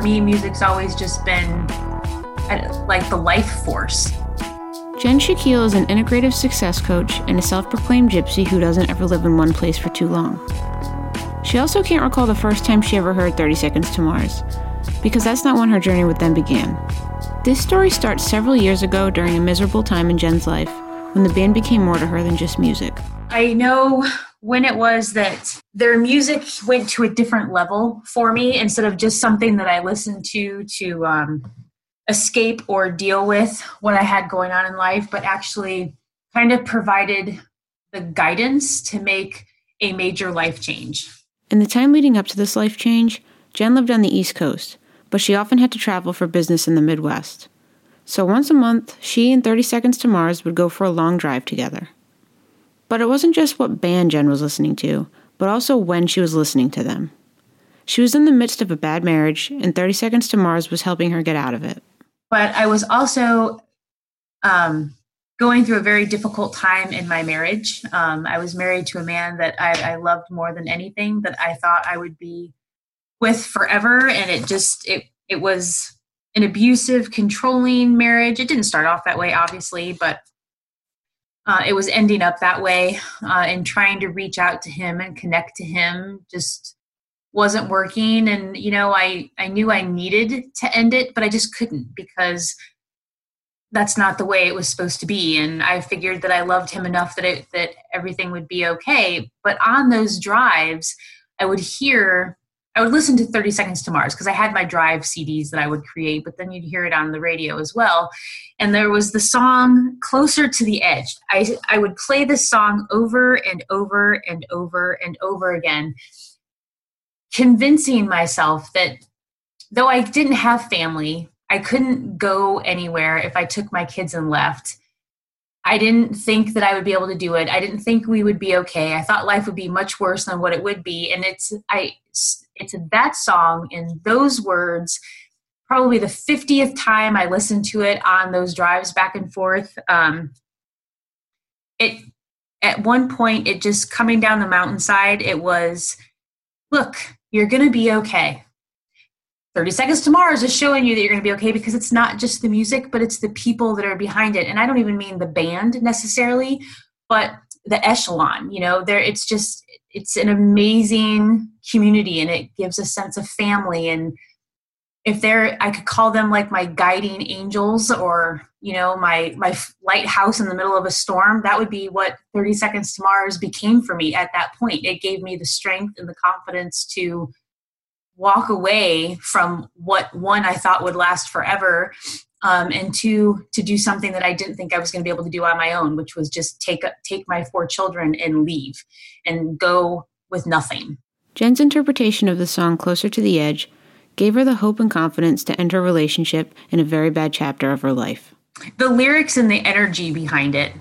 for me, music's always just been uh, like the life force. Jen Shakeel is an integrative success coach and a self proclaimed gypsy who doesn't ever live in one place for too long. She also can't recall the first time she ever heard 30 Seconds to Mars, because that's not when her journey with them began. This story starts several years ago during a miserable time in Jen's life when the band became more to her than just music. I know when it was that their music went to a different level for me instead of just something that I listened to to um, escape or deal with what I had going on in life, but actually kind of provided the guidance to make a major life change. In the time leading up to this life change, Jen lived on the East Coast, but she often had to travel for business in the Midwest. So once a month, she and 30 Seconds to Mars would go for a long drive together. But it wasn't just what band Jen was listening to, but also when she was listening to them. She was in the midst of a bad marriage, and 30 Seconds to Mars was helping her get out of it. But I was also um, going through a very difficult time in my marriage. Um, I was married to a man that I, I loved more than anything, that I thought I would be with forever, and it just it it was an abusive, controlling marriage. It didn't start off that way, obviously, but uh, it was ending up that way uh, and trying to reach out to him and connect to him just wasn't working. And you know i i knew i needed to end it but i just couldn't because that's not the way it was supposed to be. And i figured that i loved him enough that it that everything would be okay. But on those drives i would hear I would listen to 30 Seconds to Mars because I had my drive CDs that I would create, but then you'd hear it on the radio as well. And there was the song Closer to the Edge. I, I would play this song over and over and over and over again, convincing myself that though I didn't have family, I couldn't go anywhere if I took my kids and left. I didn't think that I would be able to do it. I didn't think we would be okay. I thought life would be much worse than what it would be. And it's I it's that song in those words probably the 50th time I listened to it on those drives back and forth. Um, it at one point it just coming down the mountainside, it was, look, you're gonna be okay. 30 Seconds to Mars is showing you that you're going to be okay because it's not just the music, but it's the people that are behind it. And I don't even mean the band necessarily, but the echelon. You know, there it's just it's an amazing community and it gives a sense of family and if they're i could call them like my guiding angels or you know my my lighthouse in the middle of a storm that would be what 30 seconds to mars became for me at that point it gave me the strength and the confidence to walk away from what one I thought would last forever, um, and two to do something that I didn't think I was going to be able to do on my own, which was just take take my four children and leave and go with nothing. Jen's interpretation of the song "Closer to the Edge" gave her the hope and confidence to end her relationship in a very bad chapter of her life. The lyrics and the energy behind it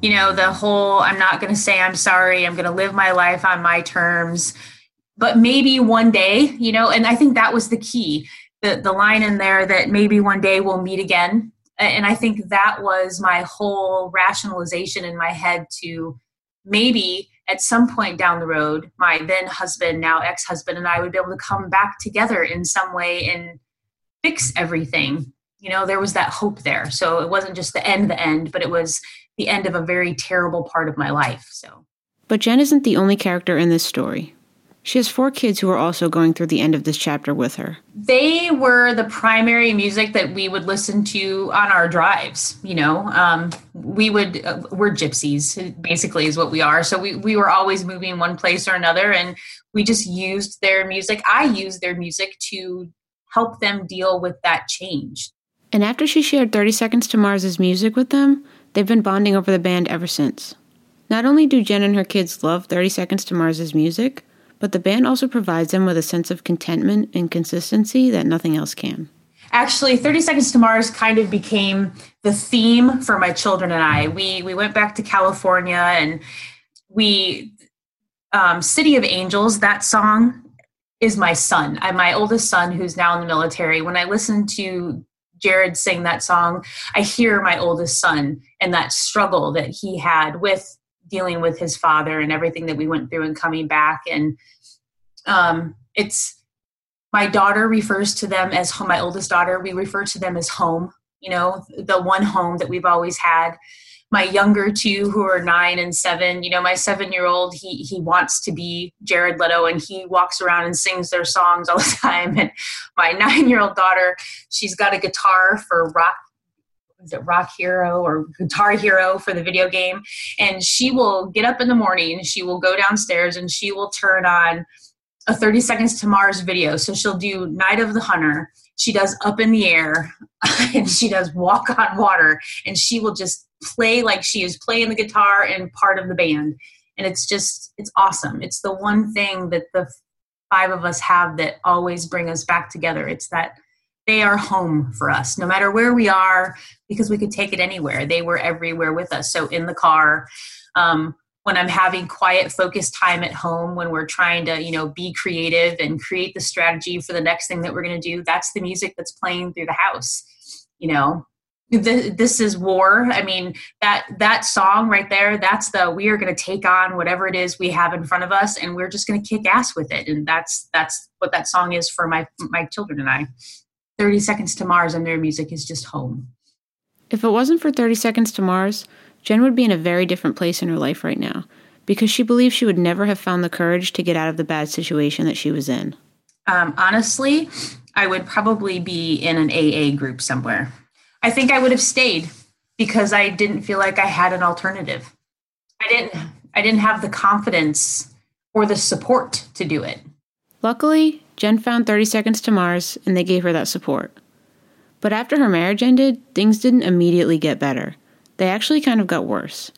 you know the whole i'm not going to say i'm sorry i'm going to live my life on my terms but maybe one day, you know, and I think that was the key. The the line in there that maybe one day we'll meet again. And I think that was my whole rationalization in my head to maybe at some point down the road, my then husband, now ex husband, and I would be able to come back together in some way and fix everything. You know, there was that hope there. So it wasn't just the end, the end, but it was the end of a very terrible part of my life. So. But Jen isn't the only character in this story. She has four kids who are also going through the end of this chapter with her. They were the primary music that we would listen to on our drives. You know, um, we would, uh, we're gypsies, basically, is what we are. So we, we were always moving one place or another, and we just used their music. I used their music to help them deal with that change. And after she shared 30 Seconds to Mars's music with them, they've been bonding over the band ever since. Not only do Jen and her kids love 30 Seconds to Mars's music, but the band also provides them with a sense of contentment and consistency that nothing else can. Actually, 30 Seconds to Mars kind of became the theme for my children and I. We we went back to California and we um, City of Angels, that song is my son. I, my oldest son who's now in the military. When I listen to Jared sing that song, I hear my oldest son and that struggle that he had with dealing with his father and everything that we went through and coming back and um, it's my daughter refers to them as home, my oldest daughter, we refer to them as home, you know, the one home that we've always had. My younger two, who are nine and seven, you know, my seven year old, he he wants to be Jared Leto and he walks around and sings their songs all the time. And my nine year old daughter, she's got a guitar for rock is it Rock Hero or Guitar Hero for the video game. And she will get up in the morning, she will go downstairs and she will turn on a 30 Seconds to Mars video. So she'll do Night of the Hunter, she does Up in the Air, and she does Walk on Water. And she will just play like she is playing the guitar and part of the band. And it's just, it's awesome. It's the one thing that the five of us have that always bring us back together. It's that they are home for us no matter where we are because we could take it anywhere. They were everywhere with us. So in the car um, when i'm having quiet focused time at home when we're trying to you know be creative and create the strategy for the next thing that we're going to do that's the music that's playing through the house you know? This is war. I mean that that song right there that's the we are going to take on whatever it is we have in front of us and we're just going to kick ass with it. And that's that's what that song is for my my children and i 30 Seconds to Mars and their music is just home. If it wasn't for 30 Seconds to Mars, Jen would be in a very different place in her life right now because she believes she would never have found the courage to get out of the bad situation that she was in. Um, honestly, I would probably be in an AA group somewhere. I think I would have stayed because I didn't feel like I had an alternative. I didn't I didn't have the confidence or the support to do it. Luckily, Jen found 30 Seconds to Mars and they gave her that support. But after her marriage ended, things didn't immediately get better. They actually kind of got worse.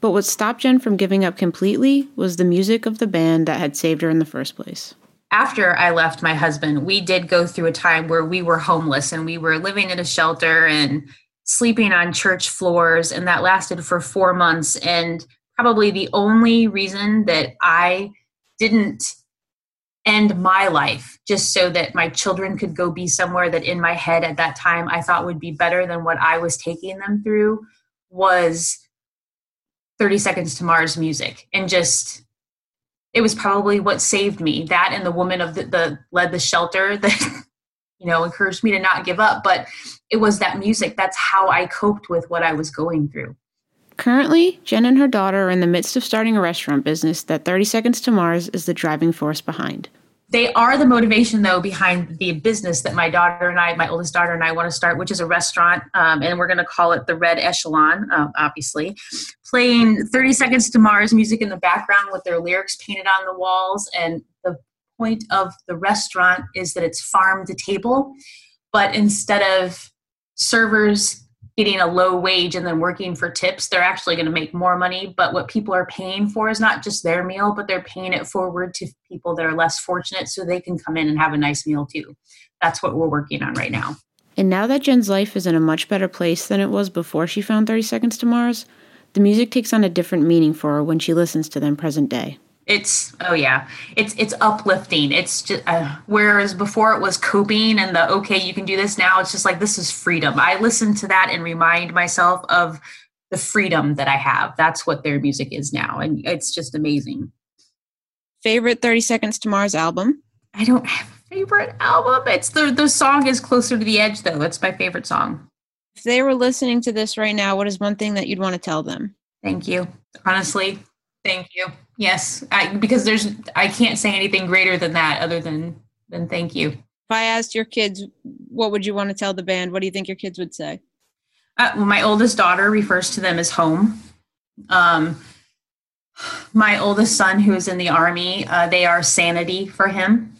But what stopped Jen from giving up completely was the music of the band that had saved her in the first place. After I left my husband, we did go through a time where we were homeless and we were living in a shelter and sleeping on church floors, and that lasted for four months. And probably the only reason that I didn't end my life just so that my children could go be somewhere that in my head at that time I thought would be better than what I was taking them through was 30 Seconds to Mars music. And just, it was probably what saved me. That and the woman of the, the led the shelter that, you know, encouraged me to not give up. But it was that music. That's how I coped with what I was going through. Currently, Jen and her daughter are in the midst of starting a restaurant business that 30 Seconds to Mars is the driving force behind. They are the motivation, though, behind the business that my daughter and I, my oldest daughter and I, want to start, which is a restaurant, um, and we're going to call it the Red Echelon, uh, obviously. Playing 30 Seconds to Mars music in the background with their lyrics painted on the walls. And the point of the restaurant is that it's farm to table, but instead of servers getting a low wage and then working for tips, they're actually going to make more money. But what people are paying for is not just their meal, but they're paying it forward to people that are less fortunate so they can come in and have a nice meal too. That's what we're working on right now. And now that Jen's life is in a much better place than it was before she found 30 Seconds to Mars, the music takes on a different meaning for her when she listens to them present day it's oh yeah. It's it's uplifting. It's just uh, whereas before it was coping and the okay you can do this now. It's just like this is freedom. I listen to that and remind myself of the freedom that i have. That's what their music is now and it's just amazing. Favorite 30 seconds to mars album? I don't have a favorite album. It's the the song is closer to the edge though. It's my favorite song. If they were listening to this right now what is one thing that you'd want to tell them? Thank you. Honestly thank you Yes, I, because there's I can't say anything greater than that other than than thank you. If I asked your kids, what would you want to tell the band? What do you think your kids would say? Uh, well, my oldest daughter refers to them as home. Um, my oldest son, who is in the army, uh, they are sanity for him.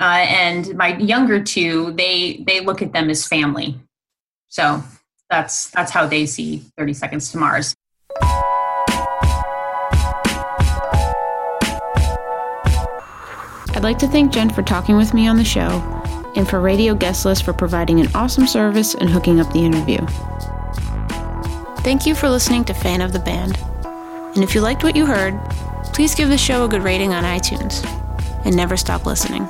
Uh, and my younger two, they they look at them as family. So that's that's how they see Thirty Seconds to Mars. I'd like to thank Jen for talking with me on the show, and for Radio Guest List for providing an awesome service and hooking up the interview. Thank you for listening to Fan of the Band. And if you liked what you heard, please give the show a good rating on iTunes and never stop listening.